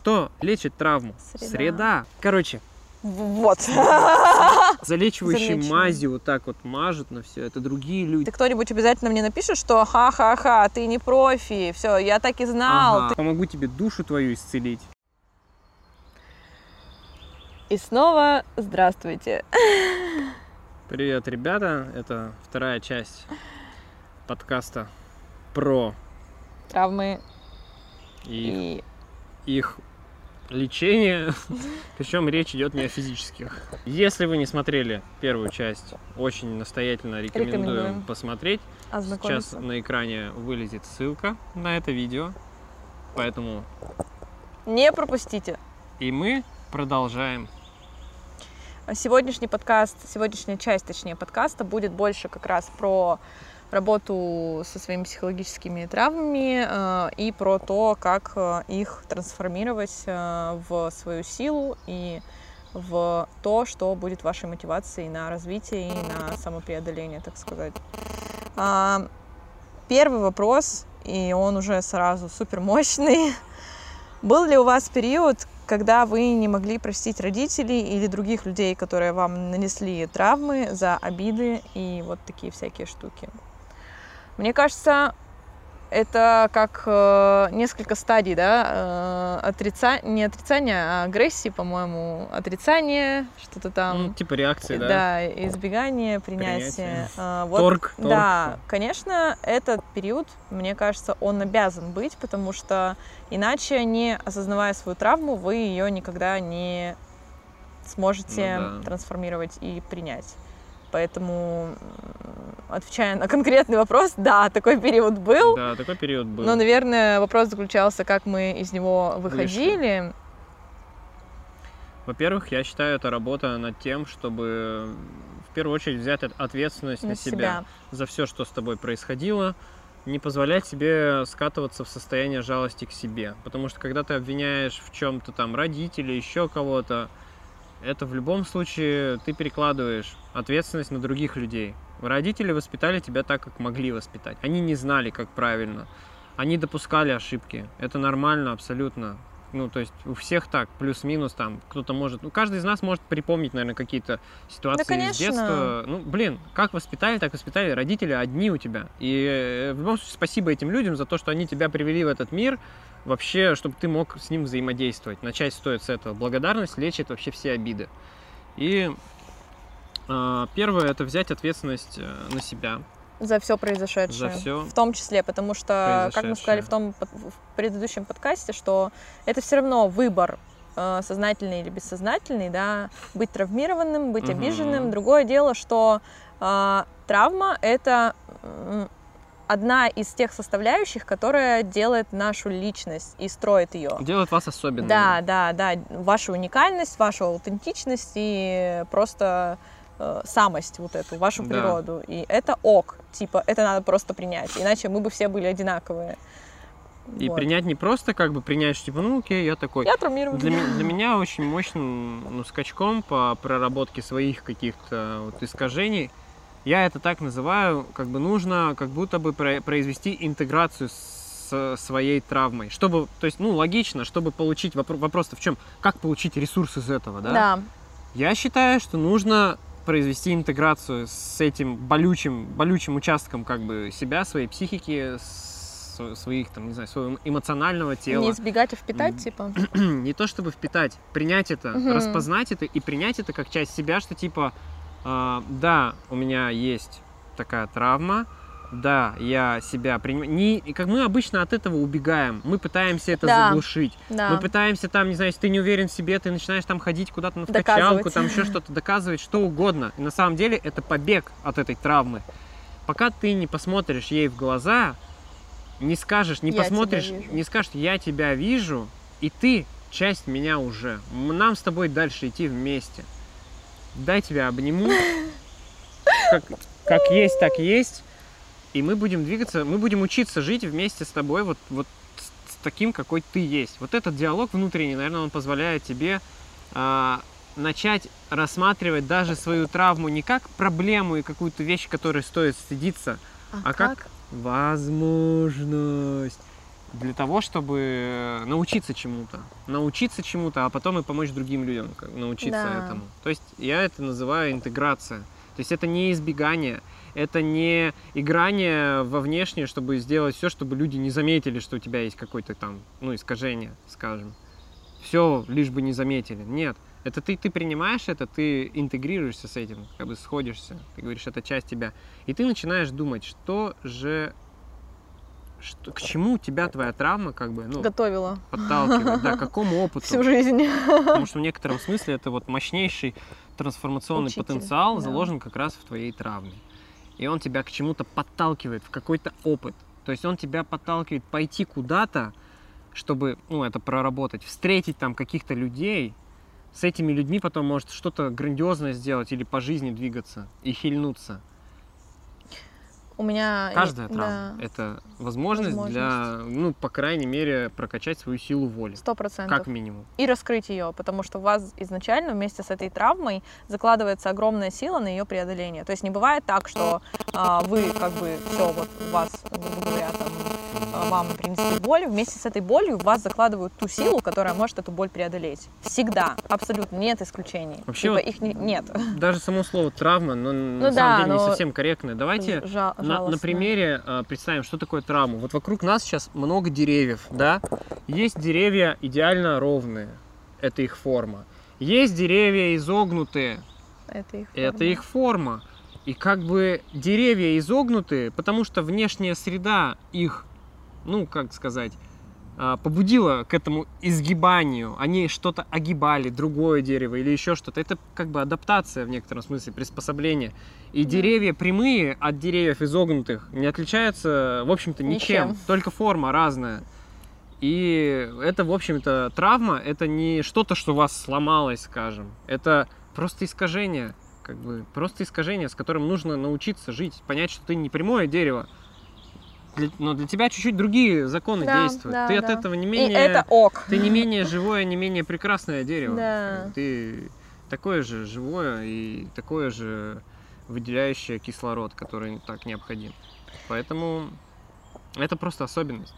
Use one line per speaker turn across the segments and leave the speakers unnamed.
Что лечит травму?
Среда.
Короче,
Вот.
залечивающей мазью вот так вот мажут на все. Это другие люди.
Ты кто-нибудь обязательно мне напишет, что ха-ха-ха, ты не профи, все, я так и знал.
Ага.
ты-
Помогу тебе душу твою исцелить.
И снова здравствуйте.
Привет, ребята. Это вторая часть подкаста про
Травмы
их,
и...
их лечение. Причем речь идет не о физических. Если вы не смотрели первую часть, очень настоятельно рекомендуем,
Рекомендуем.
посмотреть. Сейчас на экране вылезет ссылка на это видео. Поэтому
Не пропустите.
и мы продолжаем.
Сегодняшний подкаст, сегодняшняя часть, точнее, подкаста будет больше как раз про работу со своими психологическими травмами э, и про то, как э, их трансформировать э, в свою силу и в то, что будет вашей мотивацией на развитие и на самопреодоление, так сказать. А, Первый вопрос, и он уже сразу супер мощный. Был ли у вас период, когда вы не могли простить родителей или других людей, которые вам нанесли травмы за обиды и вот такие всякие штуки? Мне кажется, это как э, несколько стадий, да, э, отрица... не отрицание, а агрессии, по-моему, отрицание, что-то там.
Ну, типа реакции, да?
Да, избегание, принятие.
Принятие.
А, вот,
Торг,
Да,
торг.
конечно, этот период, мне кажется, он обязан быть, потому что иначе, не осознавая свою травму, вы ее никогда не сможете
Ну да.
трансформировать и принять. Поэтому, отвечая на конкретный вопрос, да, такой период был.
Да, такой период был.
Но, наверное, вопрос заключался, как мы из него выходили.
Во-первых, я считаю, это работа над тем, чтобы в первую очередь взять от- ответственность на,
На
себя,
себя.
за все, что с тобой происходило, не позволять себе скатываться в состояние жалости к себе. Потому что когда ты обвиняешь в чем-то там родителей, еще кого-то, это в любом случае ты перекладываешь ответственность на других людей. Родители воспитали тебя так, как могли воспитать. Они не знали, как правильно. Они допускали ошибки. Это нормально абсолютно. Ну, то есть у всех так, плюс-минус там, кто-то может, ну, каждый из нас может припомнить, наверное, какие-то ситуации из
конечно.
детства. Ну, блин, как воспитали, так воспитали родители одни у тебя. И э, в любом случае спасибо этим людям за то, что они тебя привели в этот мир, вообще, чтобы ты мог с ним взаимодействовать. Начать стоит с этого. Благодарность лечит вообще все обиды. И э, первое это взять ответственность э, на себя.
За все произошедшее.
За всё
В том числе, потому что, как мы сказали в том в предыдущем подкасте, что это все равно выбор э, сознательный или бессознательный, да, быть травмированным, быть
Мгм.
обиженным. Другое дело, что э, травма это одна из тех составляющих, которая делает нашу личность и строит ее.
Делает вас особенным.
Да, да, да. Ваша уникальность, ваша аутентичность и просто э, самость вот эту, вашу
Да.
природу. И это ок. Типа, это надо просто принять. Иначе мы бы все были одинаковые.
И
Вот.
принять не просто как бы принять, что типа, ну окей, я такой.
Я травмирован.
Для, для меня очень мощным ну, скачком по проработке своих каких-то вот искажений, я это так называю, как бы нужно как будто бы про- произвести интеграцию с своей травмой. Чтобы, то есть, ну, логично, чтобы получить, вопро- вопрос-то в чем? Как получить ресурс из этого, да?
Да.
Я считаю, что нужно произвести интеграцию с этим болючим, болючим участком как бы себя, своей психики, своих, там, не знаю, своего эмоционального тела.
Не избегать, а впитать, типа.
не то чтобы впитать, принять это,
Мгм.
распознать это и принять это как часть себя, что типа, да, у меня есть такая травма, да, я себя принимаю. Не, как мы обычно от этого убегаем, мы пытаемся это
Да.
заглушить.
Да.
Мы пытаемся там, не знаю, если ты не уверен в себе, ты начинаешь там ходить куда-то на вкачалку, там еще что-то доказывать, что угодно. И на самом деле это побег от этой травмы. Пока ты не посмотришь ей в глаза, не скажешь, не
«Я
посмотришь,
вижу».
не скажешь, я тебя вижу, и ты часть меня уже. Нам с тобой дальше идти вместе. Дай тебя обниму. Как, как есть, так есть. И мы будем двигаться, мы будем учиться жить вместе с тобой вот, вот с, таким, какой ты есть. Вот этот диалог внутренний, наверное, он позволяет тебе а, начать рассматривать даже свою травму не как проблему и какую-то вещь, которой стоит стыдиться, а как возможность. Для того, чтобы научиться чему-то. Научиться чему-то, а потом и помочь другим людям научиться
Да.
этому. То есть я это называю интеграция. То есть это не избегание, это не играние во внешнее, чтобы сделать все, чтобы люди не заметили, что у тебя есть какое-то там, ну, искажение, скажем. Все, лишь бы не заметили. Нет. Это ты, ты принимаешь это, ты интегрируешься с этим, как бы сходишься. Ты говоришь, это часть тебя. И ты начинаешь думать, что же... Что, к чему тебя твоя травма, как бы, ну,
Готовила
подталкивает, да, к какому опыту.
всю жизнь.
Потому что в некотором смысле это вот мощнейший трансформационный
Учитель,
потенциал
да.
заложен как раз в твоей травме. И он тебя к чему-то подталкивает, в какой-то опыт. То есть он тебя подталкивает пойти куда-то, чтобы, ну, это проработать, встретить там каких-то людей, с этими людьми потом может что-то грандиозное сделать или по жизни двигаться и хильнуться.
У меня...
Каждая
да,
травма — это возможность, для, ну, по крайней мере, прокачать свою силу воли.
Сто процентов.
Как минимум.
и раскрыть ее, потому что у вас изначально вместе с этой травмой закладывается огромная сила на ее преодоление. То есть не бывает так, что а, вы как бы все вот у вас, грубо говоря, там вам принесли боль, вместе с этой болью в вас закладывают ту силу, которая может эту боль преодолеть. Всегда, абсолютно, нет исключений.
Вообще
Типа
вот
их не- нет.
Даже само слово травма, но на
Ну
самом
да,
деле не совсем корректное. Давайте
Жа-
на, на примере э, представим, что такое травма. Вот вокруг нас сейчас много деревьев, да? Есть деревья идеально ровные, это их форма. Есть деревья изогнутые,
Это их
это
форма.
их форма. И как бы деревья изогнутые, потому что внешняя среда их, ну, как сказать, а, побудила к этому изгибанию. Они что-то огибали, другое дерево или еще что-то. Это как бы адаптация в некотором смысле, приспособление. И
Да.
деревья прямые от деревьев изогнутых не отличаются, в общем-то, ничем.
Ничем.
Только форма разная. И это, в общем-то, травма, это не что-то, что у вас сломалось, скажем. Это просто искажение, как бы, просто искажение, с которым нужно научиться жить, понять, что ты не прямое дерево, Для- но для тебя чуть-чуть другие законы
Да,
действуют.
да,
ты от
да.
этого не
И
менее...
это ок.
Ты не менее живое, не менее прекрасное дерево.
Да.
Ты такое же живое и такое же выделяющее кислород, который так необходим. Поэтому это просто особенность.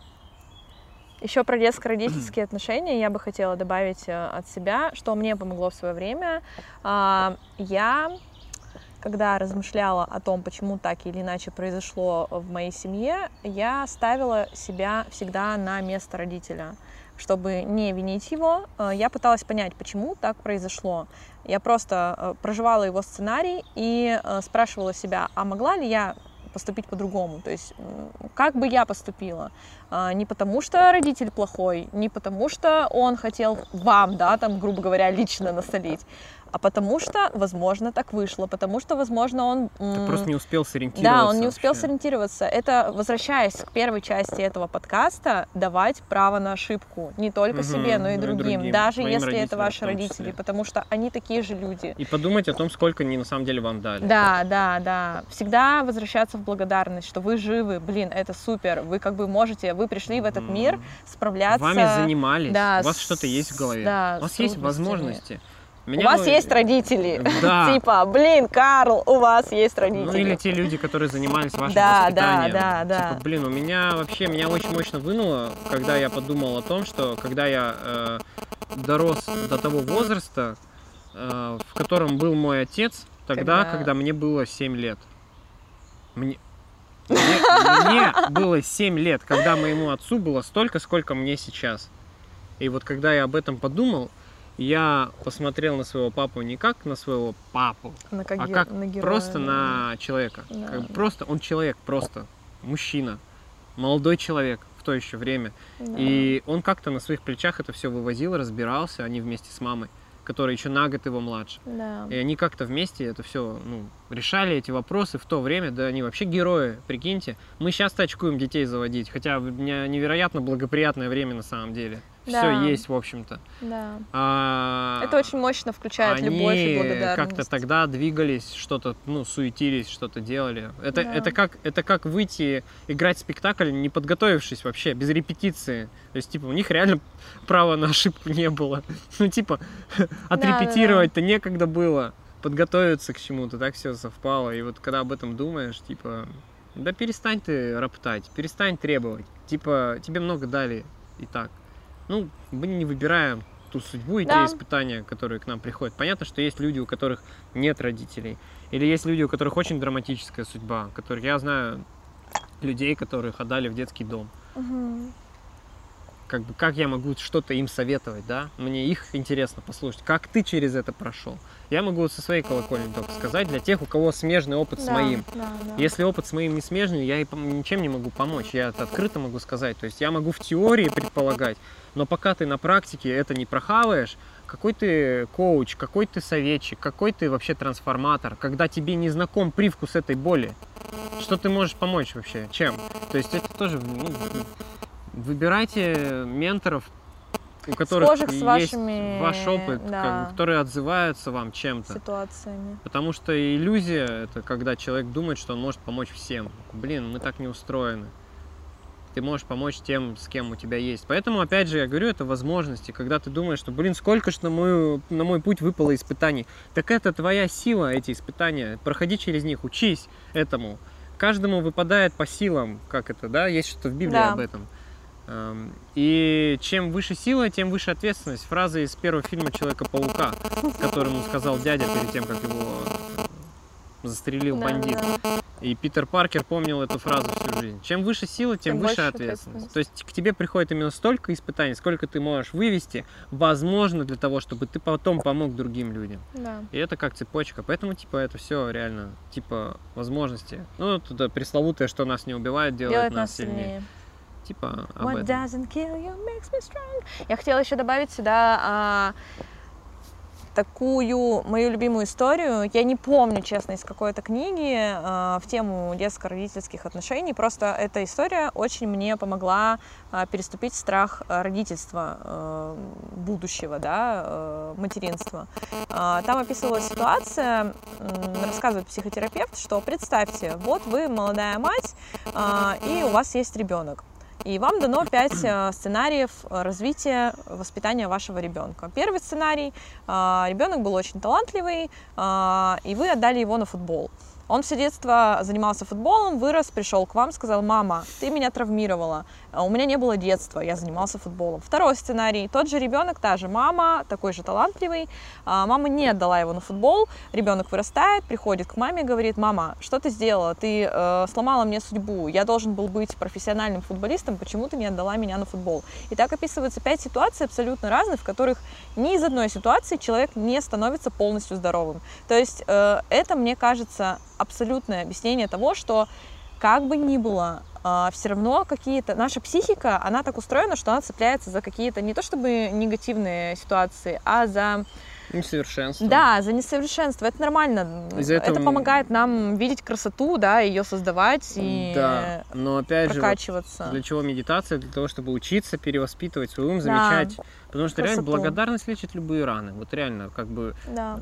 Еще про детско-родительские отношения я бы хотела добавить э, от себя, что мне помогло в свое время. А, Я, когда размышляла о том, почему так или иначе произошло в моей семье, я ставила себя всегда на место родителя. Чтобы не винить его, э, я пыталась понять, почему так произошло. Я просто э, проживала его сценарий и э, спрашивала себя, а могла ли я поступить по-другому? То есть, как бы я поступила? Не потому что родитель плохой, не потому что он хотел вам, да, там, грубо говоря, лично насолить, а потому что, возможно, так вышло, потому что, возможно, он...
Ты просто не успел сориентироваться.
да, он не успел
вообще.
сориентироваться. Это, возвращаясь к первой части этого подкаста, давать право на ошибку. Не только
Мгм,
себе, но и
но и
другим.
другим,
Даже если это ваши родители, потому что они такие же люди.
И подумать о том, сколько они на самом деле вам дали.
Да, да, да. Всегда возвращаться в благодарность, что вы живы, блин, это супер. Вы как бы можете, вы пришли в этот мир справляться.
Вами занимались,
да,
у вас что-то есть в голове.
да,
у вас есть
трудностями.
Возможности.
У
Меня
вас
бы-
есть родители.
Да.
Типа, блин, Карл, у вас есть родители.
Ну или те люди, которые занимались вашим
Да, да,
воспитанием.
да, да.
Типа, блин, у меня вообще, меня очень мощно вынуло, когда я подумал о том, что когда я э, дорос до того возраста, э, в котором был мой отец, тогда,
Когда-
когда, мне было 7 лет. Мне, мне, мне было 7 лет, когда моему отцу было столько, сколько мне сейчас. И вот когда я об этом подумал, я посмотрел на своего папу не как на своего папу,
На как
а как
на героя,
просто на человека.
Да.
Как просто он человек, просто мужчина, молодой человек в то еще время.
Да.
И он как-то на своих плечах это все вывозил, разбирался, они вместе с мамой, которая еще на год его младше.
Да.
И они как-то вместе это все ну, решали эти вопросы в то время, да они вообще герои, прикиньте. Мы сейчас очкуем детей заводить, хотя невероятно благоприятное время на самом деле. Все
Да.
есть, в общем-то.
Да.
А,
Это очень мощно включает
они
любовь и благодарность.
как-то тогда двигались, что-то, ну, суетились, что-то делали. Это,
Да.
это, как, это как выйти играть спектакль, не подготовившись вообще, без репетиции. То есть, типа, у них реально права на ошибку не было. Ну, типа, отрепетировать-то некогда было, подготовиться к чему-то, так все совпало. И вот когда об этом думаешь, типа, Да перестань ты роптать, перестань требовать. Типа, тебе много дали и так. Ну, мы не выбираем ту судьбу и
Да.
те испытания, которые к нам приходят. Понятно, что есть люди, у которых нет родителей. Или есть люди, у которых очень драматическая судьба. Которые, я знаю людей, которых отдали в детский дом.
Мгм.
Как бы, как я могу что-то им советовать, да? Мне их интересно послушать. Как ты через это прошел? Я могу вот со своей колокольни только сказать для тех, у кого смежный опыт с
Да,
моим.
да, да.
Если опыт с моим не смежный, я и ничем не могу помочь. Я это открыто могу сказать. То есть я могу в теории предполагать, но пока ты на практике это не прохаваешь, какой ты коуч, какой ты советчик, какой ты вообще трансформатор, когда тебе не знаком привкус этой боли, что ты можешь помочь вообще? Чем? То есть это тоже ну, выбирайте менторов, у которых
Схожих с
есть
вашими,
ваш опыт, как
да.
бы, которые отзываются вам чем-то.
ситуациями.
Потому что иллюзия это когда человек думает, что он может помочь всем. Блин, мы так не устроены. Ты можешь помочь тем, с кем у тебя есть. Поэтому, опять же, я говорю, это возможности, когда ты думаешь, что, блин, сколько ж на, мою, на мой путь выпало испытаний. Так это твоя сила, эти испытания. Проходи через них, учись этому. Каждому выпадает по силам, как это, да, есть что-то в Библии
Да.
об этом. Эм, И чем выше сила, тем выше ответственность. Фраза из первого фильма Человека-паука, который ему сказал дядя перед тем, как его застрелил
Да,
бандит.
да.
И Питер Паркер помнил эту фразу всю жизнь. Чем выше сила, тем,
Тем
выше ответственность.
ответственность.
То есть к тебе приходит именно столько испытаний, сколько ты можешь вывести, возможно, для того, чтобы ты потом помог другим людям.
Да.
И это как цепочка. Поэтому, типа, это все реально, типа, возможности. Ну, туда пресловутое, что нас не убивает, делает,
Делает
нас
нас
сильнее.
сильнее.
Типа, об
What
этом.
doesn't kill you makes me strong. Я хотела еще добавить сюда а, такую мою любимую историю. Я не помню, честно, из какой-то книги а, в тему детско-родительских отношений. Просто эта история очень мне помогла а, переступить страх родительства а, будущего, да, а, материнства. А, Там описывалась ситуация, рассказывает психотерапевт, что представьте, вот вы молодая мать, а, и у вас есть ребенок. И вам дано пять э, сценариев э, развития воспитания вашего ребенка. Первый сценарий ребенок был очень талантливый, и вы отдали его на футбол. Он все детство занимался футболом, вырос, пришел к вам, сказал, мама, ты меня травмировала, а у меня не было детства, я занимался футболом. Второй сценарий, тот же ребенок, та же мама, такой же талантливый, а, мама не отдала его на футбол, ребенок вырастает, приходит к маме и говорит, мама, что ты сделала, ты э, сломала мне судьбу, я должен был быть профессиональным футболистом, почему ты не отдала меня на футбол? И так описывается пять ситуаций абсолютно разных, в которых ни из одной ситуации человек не становится полностью здоровым. То есть э, это, мне кажется, абсолютное объяснение того, что как бы ни было, все равно какие-то... Наша психика, она так устроена, что она цепляется за какие-то не то чтобы негативные ситуации, а за...
Несовершенство.
Да, за несовершенство. Это нормально.
Из-за
Это
этого-
помогает нам видеть красоту, да, ее создавать и
Да, но опять же, вот
прокачиваться.
для чего медитация? Для того, чтобы учиться перевоспитывать свой ум,
Да.
замечать. Потому что реально
Красоту.
благодарность лечит любые раны. Вот реально, как бы
Да.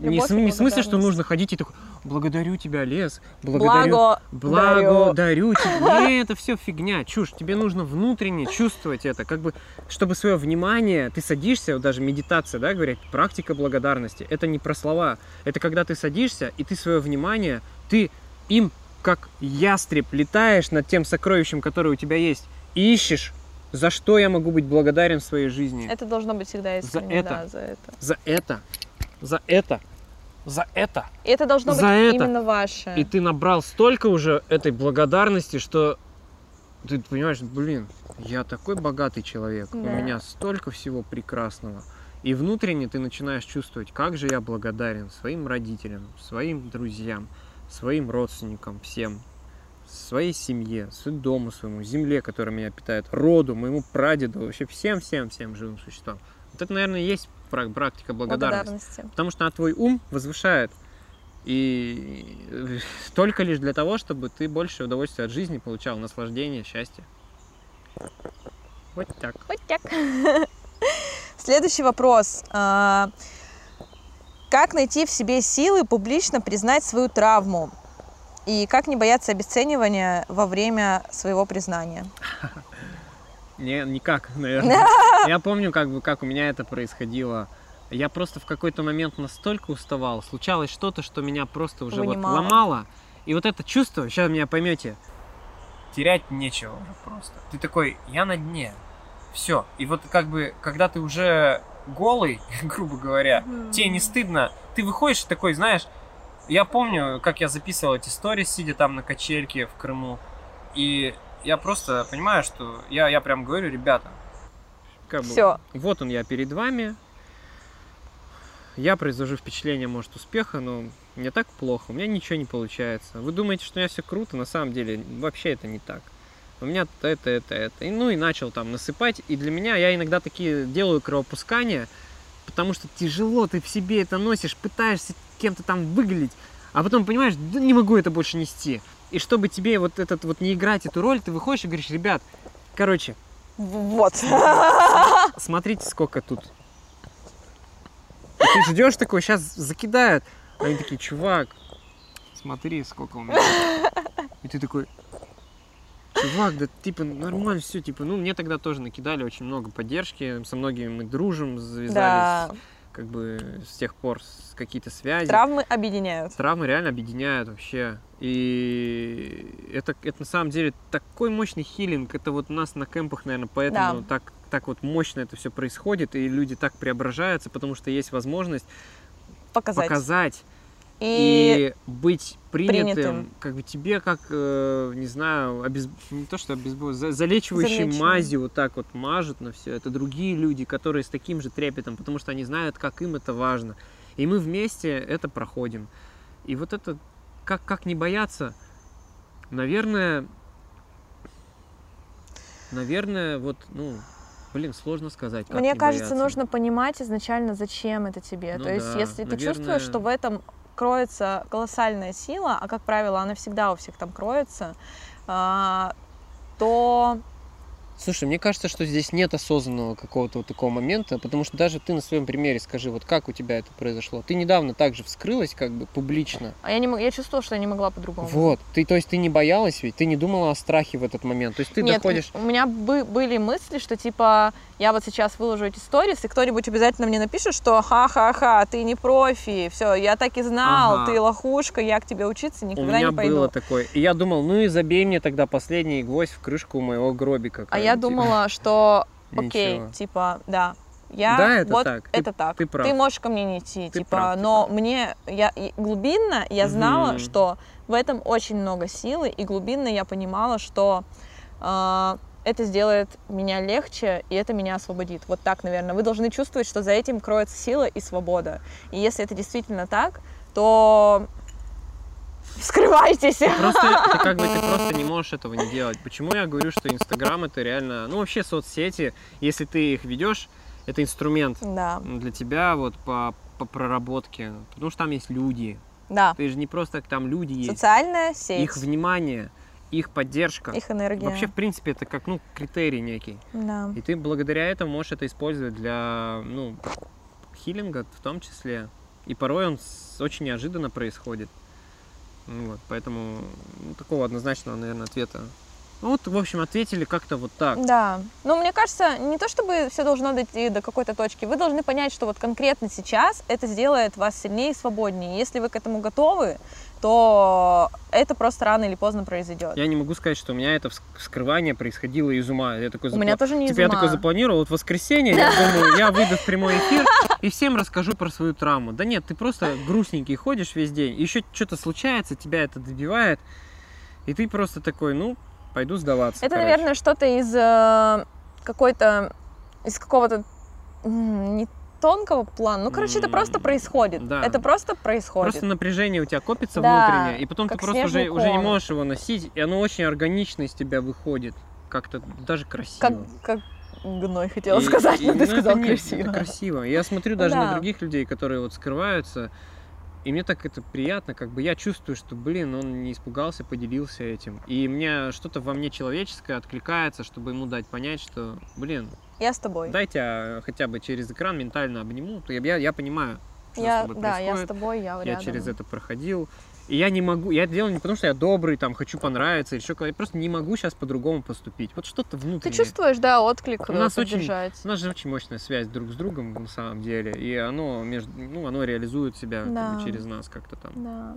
Не,
и
не в смысле, что нужно ходить и такой, благодарю тебя, лес, благодарю,
Благо,
благо,
дарю».
дарю тебе. Не, это все фигня, чушь. Тебе нужно внутренне чувствовать это, как бы, чтобы свое внимание, ты садишься, вот даже медитация, да, говорят, практика благодарности. Это не про слова, это когда ты садишься и ты свое внимание, ты им как ястреб летаешь над тем сокровищем, которое у тебя есть, и ищешь, за что я могу быть благодарен в своей жизни.
Это должно быть всегда искренне,
это.
да, за это.
За это, за это, за это.
И это должно
За
быть
это.
именно ваше.
И ты набрал столько уже этой благодарности, что ты понимаешь, блин, я такой богатый человек, у
Да.
меня столько всего прекрасного. И внутренне ты начинаешь чувствовать, как же я благодарен своим родителям, своим друзьям, своим родственникам, всем, своей семье, своему дому своему, земле, которая меня питает, роду, моему прадеду, вообще всем-всем-всем живым существам. Вот это, наверное, и есть практика благодарности.
благодарности.
Потому что она твой ум возвышает. И только лишь для того, чтобы ты больше удовольствия от жизни получал, наслаждение, счастье. Вот так.
Вот так. Следующий вопрос. А, Как найти в себе силы публично признать свою травму? И как не бояться обесценивания во время своего признания?
Не, никак, наверное. Я помню, как бы, как у меня это происходило. Я просто в какой-то момент настолько уставал. Случалось что-то, что меня просто уже вот ломало. И вот это чувство, сейчас меня поймете, терять нечего уже просто. Ты такой, я на дне. Все. И вот как бы, когда ты уже голый, грубо говоря,
Мгм.
тебе не стыдно. Ты выходишь такой, знаешь, я помню, как я записывал эти истории, сидя там на качельке в Крыму. И я просто понимаю, что я, я прям говорю, ребята, как бы,
Всё.
вот он я перед вами. Я произвожу впечатление, может, успеха, но мне так плохо, у меня ничего не получается. Вы думаете, что у меня все круто, на самом деле вообще это не так. У меня это, это, это. И, ну и начал там насыпать. И для меня я иногда такие делаю кровопускания, потому что тяжело, ты в себе это носишь, пытаешься кем-то там выглядеть, а потом понимаешь, да не могу это больше нести. И чтобы тебе вот этот вот не играть эту роль, ты выходишь и говоришь, ребят, короче,
Вот.
смотрите, сколько тут. И ты ждешь такой, сейчас закидают. Они такие, чувак, смотри, сколько у меня. И ты такой, чувак, да типа нормально все, типа, ну мне тогда тоже накидали очень много поддержки, со многими мы дружим, завязались
Да.
как бы с тех пор какие-то связи.
Травмы объединяют.
Травмы реально объединяют вообще. И это, это на самом деле такой мощный хилинг. Это вот у нас на кемпах, наверное, поэтому
Да.
так, так вот мощно это все происходит, и люди так преображаются, потому что есть возможность
Показать.
показать
И,
и, быть принятым,
принятым.
как бы тебе как, э, не знаю, обез... не то что обезбол... за- залечивающей
Залечиваем.
мазью вот так вот мажут на все. Это другие люди, которые с таким же трепетом, потому что они знают, как им это важно. И мы вместе это проходим. И вот это, как, как не бояться, наверное, наверное, вот, ну, блин, сложно сказать.
Мне
не
кажется,
бояться.
нужно понимать изначально, зачем это тебе.
Ну
То есть,
да,
если ты
наверное.
чувствуешь, что в этом кроется колоссальная сила, а как правило, она всегда у всех там кроется, а, то
Слушай, мне кажется, что здесь нет осознанного какого-то вот такого момента, потому что даже ты на своем примере скажи, вот как у тебя это произошло. Ты недавно также вскрылась как бы публично.
а я не мог- я чувствовала, что я не могла по-другому.
Вот, ты, то есть ты не боялась ведь, ты не думала о страхе в этот момент. То есть ты
Нет,
доходишь...
у меня бы- были мысли, что типа я вот сейчас выложу эти сторис, и кто-нибудь обязательно мне напишет, что ха-ха-ха, ты не профи, все, я так и знал,
Ага.
ты лохушка, я к тебе учиться
У
никогда
меня
не пойду.
было такое. И я думал, ну и забей мне тогда последний гвоздь в крышку моего гробика.
А я думала, что окей,
Ничего.
типа, да, я
Да, это
вот
так, ты-
это так.
ты прав.
можешь ко мне не идти,
Ты
типа,
прав, ты
но
прав.
мне я глубинно я знала,
Мгм.
что в этом очень много силы, и глубинно я понимала, что а, это сделает меня легче, и это меня освободит. Вот так, наверное. Вы должны чувствовать, что за этим кроется сила и свобода. И если это действительно так, то вскрывайтесь.
Просто ты как бы ты просто не можешь этого не делать. Почему я говорю, что Инстаграм это реально, ну вообще соцсети, если ты их ведешь, это инструмент
Да,
для тебя вот по, по проработке, потому что там есть люди.
да.
Ты же не просто там люди есть,
Социальная сеть,
их внимание, их поддержка.
их энергия.
Вообще, в принципе, это как ну критерий некий.
да.
И ты благодаря этому можешь это использовать для ну хилинга в том числе. И порой он очень неожиданно происходит. Ну Вот, поэтому ну, такого однозначного, наверное, ответа. Ну вот, в общем, ответили как-то вот так.
Да. Но мне кажется, не то чтобы все должно дойти до какой-то точки. Вы должны понять, что вот конкретно сейчас это сделает вас сильнее и свободнее. Если вы к этому готовы, то это просто рано или поздно произойдет.
Я не могу сказать, что у меня это вс- вскрывание происходило из ума. Я такой
У меня тоже не из
Типа я
ума.
такой запланировал, вот в воскресенье, я думаю, я выйду в прямой эфир и всем расскажу про свою травму. Да нет, ты просто грустненький ходишь весь день, еще что-то случается, тебя это добивает, и ты просто такой, ну, пойду сдаваться.
Это,
короче.
наверное, что-то из э, какой-то, из какого-то не тонкого плана. Ну, короче, это просто происходит.
да.
Это просто происходит.
Просто напряжение у тебя копится
Да,
внутреннее, и потом ты
как
просто уже, уже не можешь его носить, и оно очень органично из тебя выходит. Как-то даже красиво.
Как, как гной хотела
И-
сказать,
и,
но ты
ну, это
сказал
не-
красиво.
Это красиво. Я смотрю даже на
да.
других людей, которые вот скрываются, и мне так это приятно, как бы я чувствую, что, блин, он не испугался, поделился этим. И мне что-то во мне человеческое откликается, чтобы ему дать понять, что, блин,
Я с тобой.
дайте я хотя бы через экран ментально обниму. Я, я, я понимаю, что
я,
с тобой
да, я с
происходит.
тобой, я,
Я
рядом.
через это проходил. И я не могу, я это делаю не потому, что я добрый, там, хочу понравиться или еще. Я просто не могу сейчас по-другому поступить. Вот что-то
Ты
внутреннее.
чувствуешь, да, отклик
У
э,
нас очень-
поддержать.
У нас же очень мощная связь друг с другом на самом деле, и оно между, ну, оно реализует себя как бы,
Да.
через нас как-то там.
Да.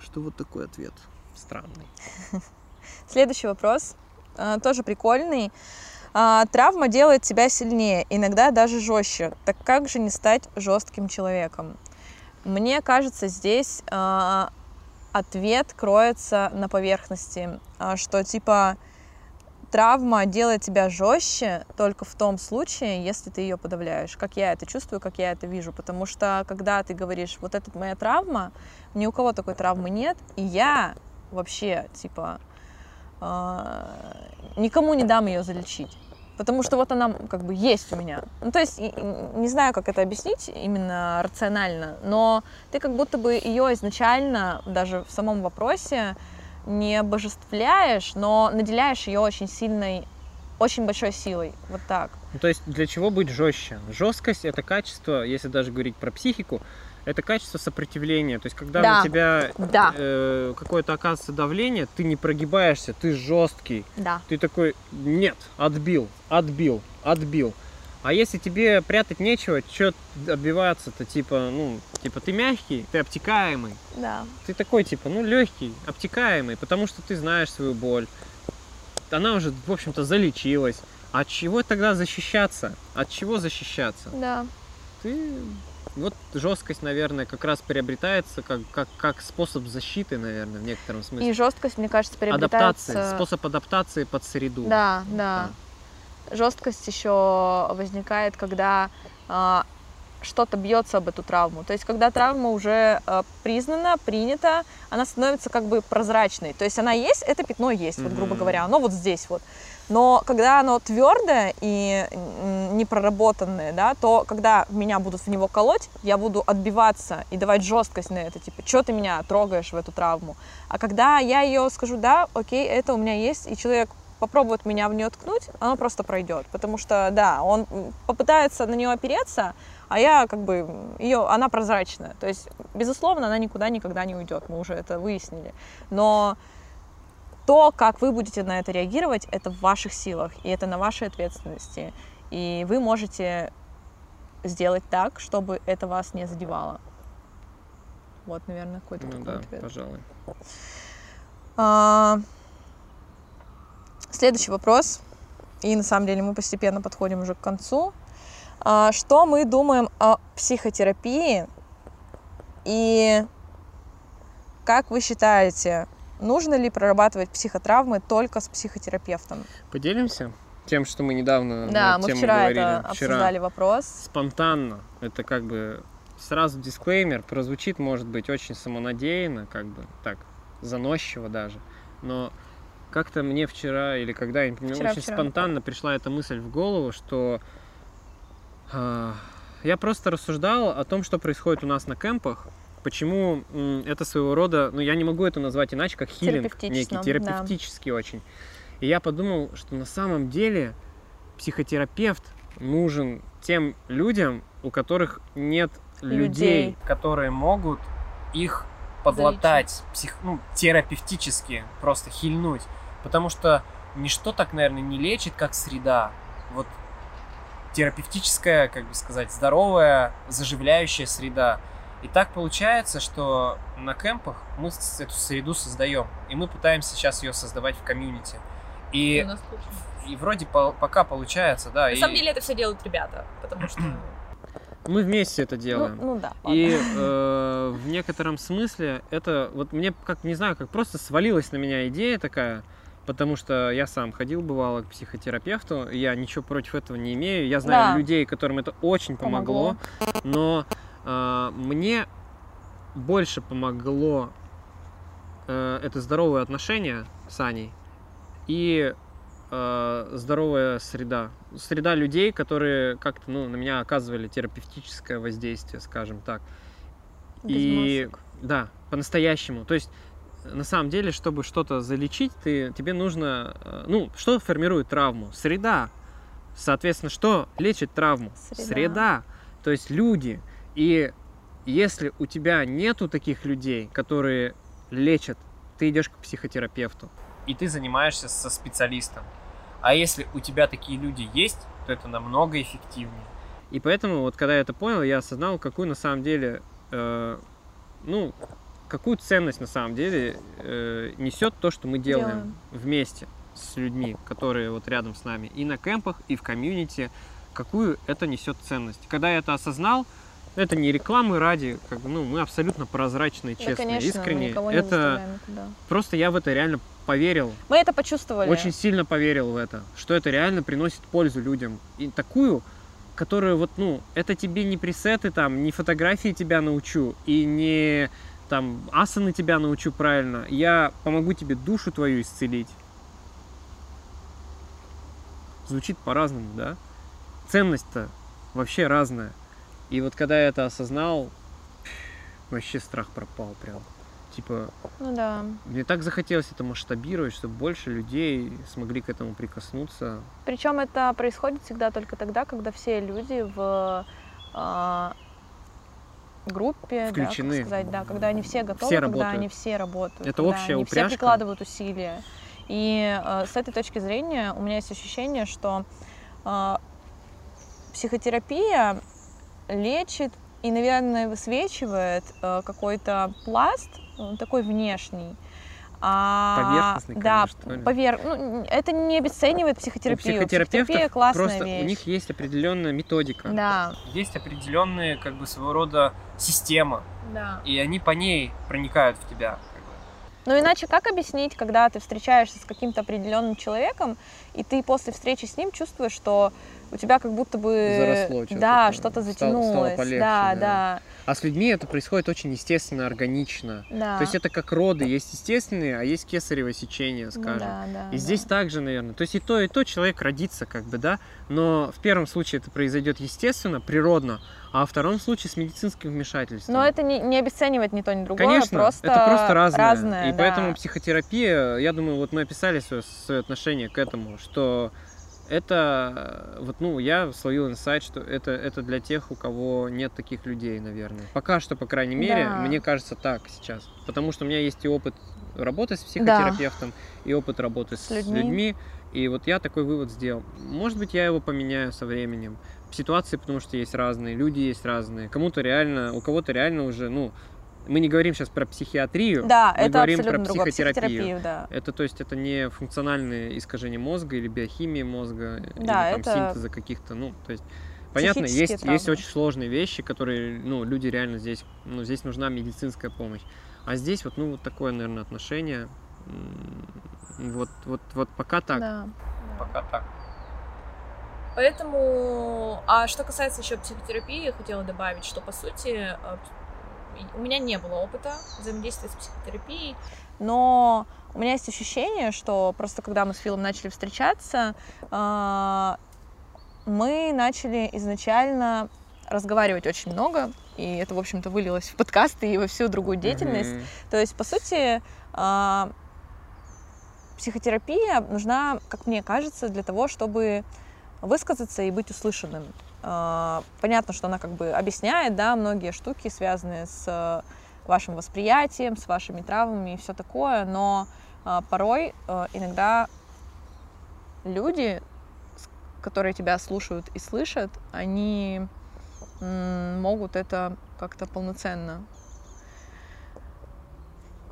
Что вот такой ответ странный.
Следующий вопрос, а, тоже прикольный. А, травма делает тебя сильнее, иногда даже жестче. Так как же не стать жестким человеком? Мне кажется, здесь а, ответ кроется на поверхности, что типа травма делает тебя жестче только в том случае, если ты ее подавляешь. Как я это чувствую, как я это вижу. Потому что когда ты говоришь, вот это моя травма, ни у кого такой травмы нет, и я вообще, типа, никому не дам ее залечить. Потому что вот она как бы есть у меня. Ну, то есть, не знаю, как это объяснить именно рационально, но ты как будто бы ее изначально, даже в самом вопросе, не обожествляешь, но наделяешь ее очень сильной, очень большой силой. Вот так.
Ну, то есть для чего быть жестче? Жесткость это качество, если даже говорить про психику, это качество сопротивления. То есть, когда да. у тебя да. э, какое-то оказывается давление, ты не прогибаешься, ты жесткий.
Да.
Ты такой, нет, отбил, отбил, отбил. А если тебе прятать нечего, что отбиваться-то, типа, ну, типа, ты мягкий, ты обтекаемый.
Да.
Ты такой, типа, ну, легкий, обтекаемый, потому что ты знаешь свою боль. Она уже, в общем-то, залечилась. От чего тогда защищаться? От чего защищаться?
Да.
Ты вот жесткость, наверное, как раз приобретается как, как, как способ защиты, наверное, в некотором смысле.
И жесткость, мне кажется, приобретается...
Адаптация, способ адаптации под среду.
Да, да. да. Жесткость еще возникает, когда э, что-то бьется об эту травму. То есть, когда травма уже э, признана, принята, она становится как бы прозрачной. То есть, она есть, это пятно есть, mm-hmm. вот, грубо говоря, оно вот здесь вот. Но когда оно твердое и не проработанное, да, то когда меня будут в него колоть, я буду отбиваться и давать жесткость на это, типа, что ты меня трогаешь в эту травму. А когда я ее скажу, да, окей, это у меня есть, и человек попробует меня в нее ткнуть, оно просто пройдет. Потому что, да, он попытается на нее опереться, а я как бы ее, она прозрачная. То есть, безусловно, она никуда никогда не уйдет, мы уже это выяснили. Но то, как вы будете на это реагировать, это в ваших силах, и это на вашей ответственности. И вы можете сделать так, чтобы это вас не задевало. Вот, наверное, какой-то
ну,
такой
да,
ответ.
пожалуй.
А, следующий вопрос. И на самом деле мы постепенно подходим уже к концу. А, что мы думаем о психотерапии? И как вы считаете, Нужно ли прорабатывать психотравмы только с психотерапевтом?
Поделимся тем, что мы недавно
да, мы вчера говорили. это вчера обсуждали вопрос.
Спонтанно. Это как бы сразу дисклеймер. Прозвучит, может быть, очень самонадеянно, как бы так, заносчиво даже. Но как-то мне вчера или когда, я не помню, вчера, очень вчера. спонтанно пришла эта мысль в голову, что э, я просто рассуждал о том, что происходит у нас на кемпах, Почему это своего рода, ну я не могу это назвать иначе, как хилинг некий, терапевтический да. очень. И я подумал, что на самом деле психотерапевт нужен тем людям, у которых нет людей, людей которые могут их подлатать, псих, ну, терапевтически просто хильнуть. Потому что ничто так, наверное, не лечит, как среда. Вот терапевтическая, как бы сказать, здоровая, заживляющая среда – и так получается, что на кемпах мы эту среду создаем, и мы пытаемся сейчас ее создавать в комьюнити. И, и вроде по, пока получается, да.
На и... самом деле это все делают ребята, потому что...
Мы вместе это делаем.
Ну, ну да.
Ладно. И э, в некотором смысле это вот мне как не знаю, как просто свалилась на меня идея такая, потому что я сам ходил бывало к психотерапевту, я ничего против этого не имею, я знаю да. людей, которым это очень помогло, помогло. но мне больше помогло э, это здоровое отношение с Аней и э, здоровая среда. Среда людей, которые как-то ну, на меня оказывали терапевтическое воздействие, скажем так.
Без и масок.
да, по-настоящему. То есть на самом деле, чтобы что-то залечить, ты, тебе нужно... Э, ну, что формирует травму? Среда. Соответственно, что лечит травму?
Среда.
Среда. То есть люди. И если у тебя нету таких людей, которые лечат, ты идешь к психотерапевту. И ты занимаешься со специалистом. А если у тебя такие люди есть, то это намного эффективнее. И поэтому вот когда я это понял, я осознал, какую на самом деле, э, ну, какую ценность на самом деле э, несет то, что мы делаем,
Делаем.
вместе с людьми, которые вот рядом с нами, и на кемпах, и в комьюнити, какую это несет ценность. Когда я это осознал, это не рекламы ради, как бы, ну, мы абсолютно прозрачные,
Да,
честные,
конечно, мы
искренние.
не
это
заставляем никуда.
просто я в это реально поверил,
Мы это почувствовали.
очень сильно поверил в это, что это реально приносит пользу людям. И такую, которую вот, ну, это тебе не пресеты там, не фотографии тебя научу, и не там асаны тебя научу правильно. Я помогу тебе душу твою исцелить. Звучит по-разному, да? Ценность-то вообще разная. И вот когда я это осознал, вообще страх пропал прям. Типа,
Ну да.
мне так захотелось это масштабировать, чтобы больше людей смогли к этому прикоснуться.
Причем это происходит всегда только тогда, когда все люди в а, группе, да, как
Включены.
сказать, да, когда они все готовы,
Все
когда
работают.
они все работают,
Это общая
они все
упряжка.
прикладывают усилия. И э, с этой точки зрения у меня есть ощущение, что э, психотерапия лечит и, наверное, высвечивает э, какой-то пласт э, такой внешний. А,
Поверхностный,
да,
конечно, что ли?
повер... ну, это не обесценивает
У
психотерапию.
психотерапевтов
Психотерапия классная
просто
вещь.
у них есть определенная методика.
Да,
Есть определенные, как бы, своего рода система,
да.
и они по ней проникают в тебя.
Ну иначе как объяснить, когда ты встречаешься с каким-то определенным человеком, и ты после встречи с ним чувствуешь, что у тебя как будто бы
Заросло что-то
да, что-то
стало- стало
затянулось,
полегче,
да,
да.
да,
А с людьми это происходит очень естественно, органично.
да.
То есть это как роды, есть естественные, а есть кесарево сечение,
Ну
скажем.
да, да,
И здесь
да.
также, наверное. То есть и то, и то человек родится, как бы, да. Но в первом случае это произойдет естественно, природно, а во втором случае с медицинским вмешательством.
Но это не, не обесценивать ни то, ни другое,
Конечно,
просто
это просто разное.
разное,
и
да.
поэтому психотерапия, я думаю, вот мы описали свое, свое отношение к этому, что это, вот, ну, я словил инсайт, что это, это для тех, у кого нет таких людей, наверное. Пока что, по крайней мере,
Да.
мне кажется так сейчас. Потому что у меня есть и опыт работы с психотерапевтом, и опыт работы с,
людьми.
людьми. И вот я такой вывод сделал. Может быть, я его поменяю со временем. Ситуации, потому что есть разные, люди есть разные. Кому-то реально, у кого-то реально уже, ну, мы не говорим сейчас про психиатрию,
Да,
мы
это
говорим про
другое.
психотерапию.
Психотерапию, да.
Это, то есть, это не функциональные искажения мозга или биохимии мозга,
Да,
или там
это
синтеза каких-то, ну, то есть, понятно, есть, есть
травмы.
очень сложные вещи, которые, ну, люди реально здесь, ну, здесь нужна медицинская помощь. А здесь вот, ну, вот такое, наверное, отношение. Вот, вот, вот пока так.
Да.
Пока так.
Поэтому, а что касается еще психотерапии, я хотела добавить, что по сути э, у меня не было опыта взаимодействия с психотерапией, но у меня есть ощущение, что просто когда мы с Филом начали встречаться, а, мы начали изначально разговаривать очень много, и это, в общем-то, вылилось в подкасты и во всю другую деятельность.
Мгм.
То есть, по сути, а, психотерапия нужна, как мне кажется, для того, чтобы высказаться и быть услышанным. А, Понятно, что она как бы объясняет, да, многие штуки, связанные с э, вашим восприятием, с вашими травмами и все такое, но а, порой э, иногда люди, которые тебя слушают и слышат, они могут это как-то полноценно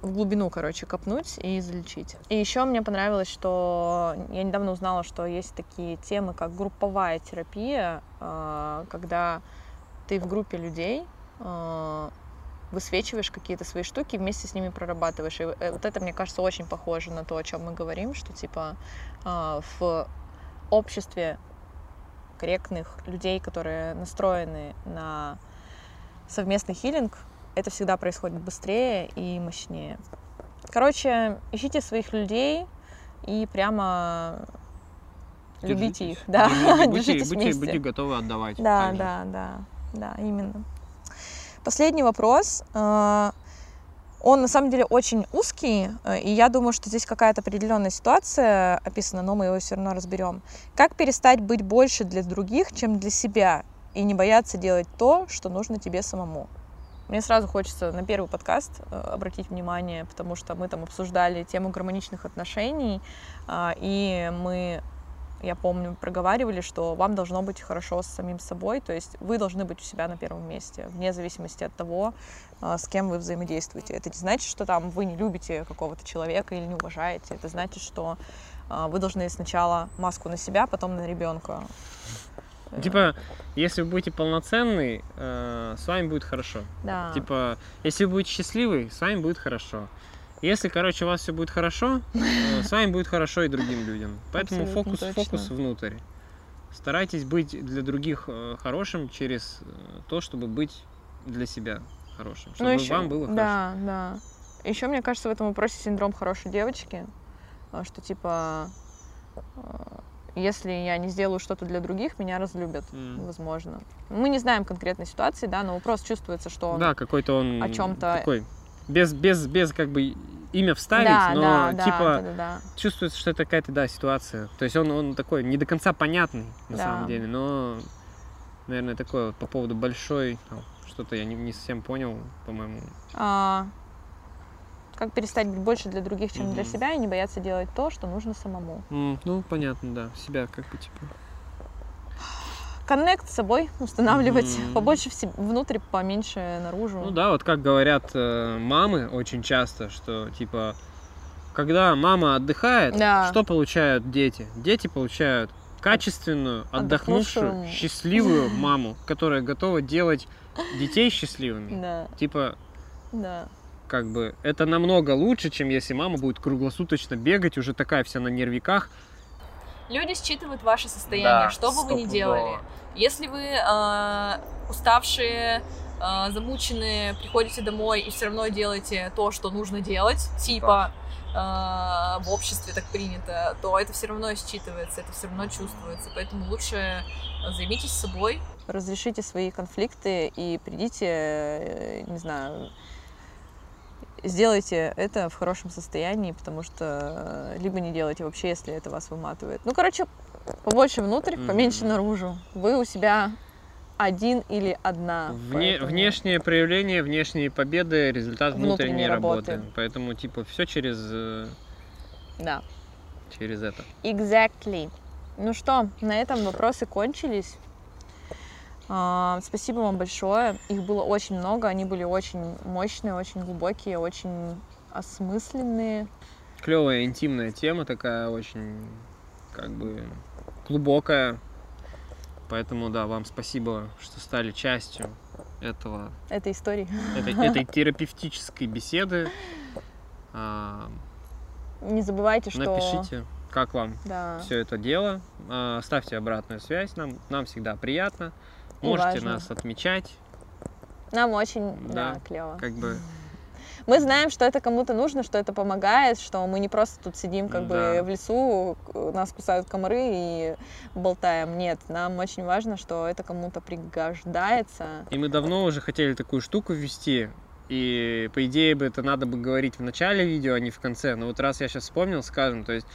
в глубину, короче, копнуть и излечить. И еще мне понравилось, что я недавно узнала, что есть такие темы, как групповая терапия, а, когда ты в группе людей а, высвечиваешь какие-то свои штуки, вместе с ними прорабатываешь. И э, вот это, мне кажется, очень похоже на то, о чем мы говорим, что типа а, в обществе корректных людей, которые настроены на совместный хилинг, это всегда происходит быстрее и мощнее. Короче, ищите своих людей и прямо любите
Держитесь.
их, да,
Будьте- будьте,
держитесь
будьте,
вместе.
будьте готовы отдавать.
Да,
также.
да, да, да, именно. Последний вопрос. Э, Он на самом деле очень узкий, э, и я думаю, что здесь какая-то определенная ситуация описана, но мы его все равно разберем. Как перестать быть больше для других, чем для себя, и не бояться делать то, что нужно тебе самому? Мне сразу хочется на первый подкаст э, обратить внимание, потому что мы там обсуждали тему гармоничных отношений, а, и мы я помню, проговаривали, что вам должно быть хорошо с самим собой, то есть вы должны быть у себя на первом месте, вне зависимости от того, а, с кем вы взаимодействуете. Это не значит, что там вы не любите какого-то человека или не уважаете. Это значит, что а, вы должны сначала маску на себя, потом на ребенка.
Типа, если вы будете полноценный, э, с вами будет хорошо.
Да.
Типа, если вы будете счастливый, с вами будет хорошо. Если, короче, у вас все будет хорошо, э, с вами будет хорошо и другим людям. Поэтому
Абсолютно
фокус,
точно.
фокус внутрь. Старайтесь быть для других э, хорошим через э, то, чтобы быть для себя хорошим. Чтобы
ещё-
вам было хорошо.
Ну, Да, да. Еще, мне кажется, в этом вопросе синдром хорошей девочки, а, что типа, если я не сделаю что-то для других, меня разлюбят,
М.
возможно. Мы не знаем конкретной ситуации, да, но просто чувствуется, что он...
Да, какой-то он
о чём-то-
такой. Без, без, без как бы имя вставить,
да,
но
да,
типа
да, да, да.
чувствуется, что это какая-то, да, ситуация. То есть он, он такой не до конца понятный, на
Да.
самом деле, но, наверное, такое вот по поводу большой, что-то я не, не совсем понял, по-моему.
А, как перестать быть больше для других, чем для
Мгм.
себя, и не бояться делать то, что нужно самому.
М, ну, понятно, да, себя как бы, типа.
Коннект с собой устанавливать,
Мгм.
побольше в себе, внутрь, поменьше наружу.
Ну да, вот как говорят э, мамы очень часто, что, типа, когда мама отдыхает,
Да.
что получают дети? Дети получают качественную, отдохнувшую,
Отдохнувшую.
счастливую маму, которая готова делать детей счастливыми.
Да,
Типа,
да.
Как бы, это намного лучше, чем если мама будет круглосуточно бегать, уже такая вся на нервиках.
Люди считывают ваше состояние, что бы вы ни делали. Если вы э, уставшие, э, замученные, приходите домой и все равно делаете то, что нужно делать, типа э, в обществе так принято, то это все равно считывается, это все равно чувствуется. Поэтому лучше займитесь собой. Разрешите свои конфликты и придите, э, не знаю, сделайте это в хорошем состоянии, потому что э, либо не делайте вообще, если это вас выматывает. Ну, короче, побольше внутрь, поменьше наружу. Вы у себя один или одна.
Вне-
поэтому-
Внешнее проявление, внешние победы, результат внутренней,
Внутренней
работы.
работы.
Поэтому, типа, все через, э,
Да.
через это.
Exactly. Ну что, на этом вопросы кончились. А, Спасибо вам большое. Их было очень много, они были очень мощные, очень глубокие, очень осмысленные.
Клевая интимная тема такая, очень, как бы, глубокая. Поэтому, да, вам спасибо, что стали частью этого,
этой истории.
этой, этой терапевтической беседы. А,
Не забывайте, что...
Напишите, как вам
Да.
все это дело. А, Ставьте обратную связь, нам, нам всегда приятно. Можете
важно.
нас отмечать,
Нам очень, да,
Да,
клево.
как бы
Мы знаем, что это кому-то нужно, что это помогает, что мы не просто тут сидим как бы
Да.
в лесу, нас кусают комары и болтаем. Нет, нам очень важно, что это кому-то пригождается.
И мы давно уже хотели такую штуку ввести. И по идее бы это надо бы говорить в начале видео, а не в конце. Но вот раз я сейчас вспомнил, скажем, то есть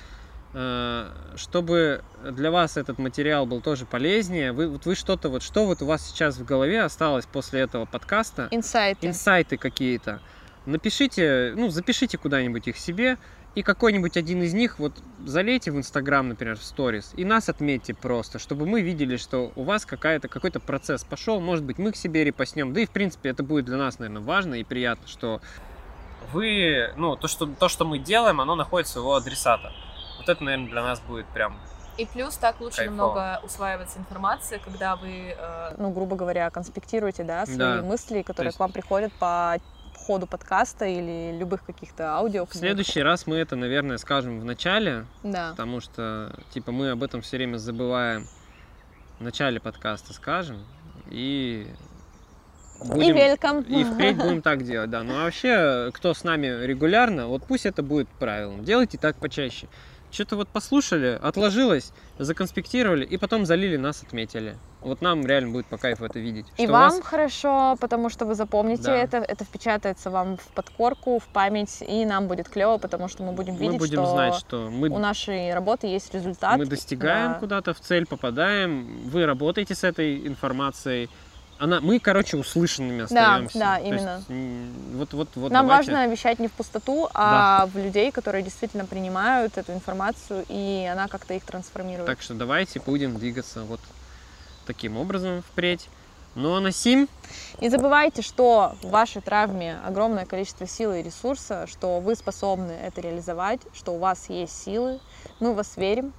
чтобы для вас этот материал был тоже полезнее, вы, вот вы что-то, вот что вот у вас сейчас в голове осталось после этого подкаста,
Инсайты.
инсайты какие-то, напишите, ну, запишите куда-нибудь их себе, и какой-нибудь один из них вот залейте в Инстаграм, например, в сторис, и нас отметьте просто, чтобы мы видели, что у вас какая-то, какой-то процесс пошел, может быть, мы к себе репостнем, да и, в принципе, это будет для нас, наверное, важно и приятно, что вы, ну, то, что, то, что мы делаем, оно находится у адресата. Вот это, наверное, для нас будет прям
И плюс так лучше
Кайфово.
намного усваивается информация, когда вы, ну, грубо говоря, конспектируете, да, свои
Да.
мысли, которые
есть-
к вам приходят по ходу подкаста или любых каких-то аудио.
В следующий раз мы это, наверное, скажем в начале,
Да.
потому что, типа, мы об этом все время забываем. В начале подкаста скажем, и
И велкам.
и впредь будем так делать, да. Ну а вообще, кто с нами регулярно, вот пусть это будет правилом. Делайте так почаще. Что-то вот послушали, отложилось, законспектировали, и потом залили, нас отметили. Вот нам реально будет по кайфу это видеть.
И
что
вам
вас-
хорошо, потому что вы запомните
Да.
это, это впечатается вам в подкорку, в память, и нам будет клево, потому что мы будем видеть,
мы будем
что
знать, что мы
у нашей работы есть результат.
мы достигаем
да.
куда-то в цель, попадаем. Вы работаете с этой информацией, она, мы, короче, услышанными остаемся.
да,
То есть,
именно.
м, вот, вот, вот
Нам
давайте.
важно вещать не в пустоту, а в людей, которые действительно принимают эту информацию, и она как-то их трансформирует.
Так что давайте будем двигаться вот таким образом впредь. Ну а на сим,
Не забывайте, что в вашей травме огромное количество силы и ресурса, что вы способны это реализовать, что у вас есть силы. Мы в вас верим,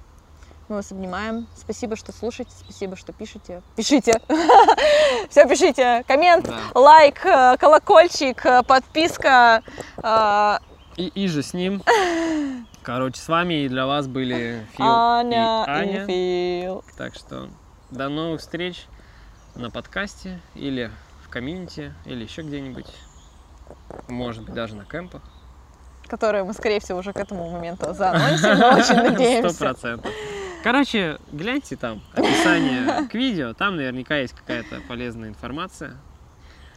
мы вас обнимаем. Спасибо, что слушаете, спасибо, что пишете. Пишите! Все пишите! Коммент, лайк, э, колокольчик, э, подписка. э,
И, и же с ним. Короче, с вами и для вас были Фил
Аня
и Аня.
и Фил.
Так что до новых встреч на подкасте или в комьюнити, или еще где-нибудь. Может быть, даже на кемпах.
Которые мы, скорее всего, уже к этому моменту заанонсим, но очень
Сто
надеемся.
процентов. Короче, гляньте там описание к видео, там наверняка есть какая-то полезная информация.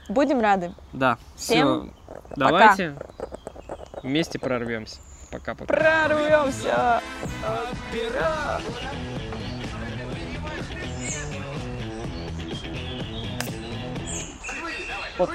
Будем рады.
Да,
Всем
все, давайте вместе прорвемся. Пока-пока.
Прорвемся!
Вот.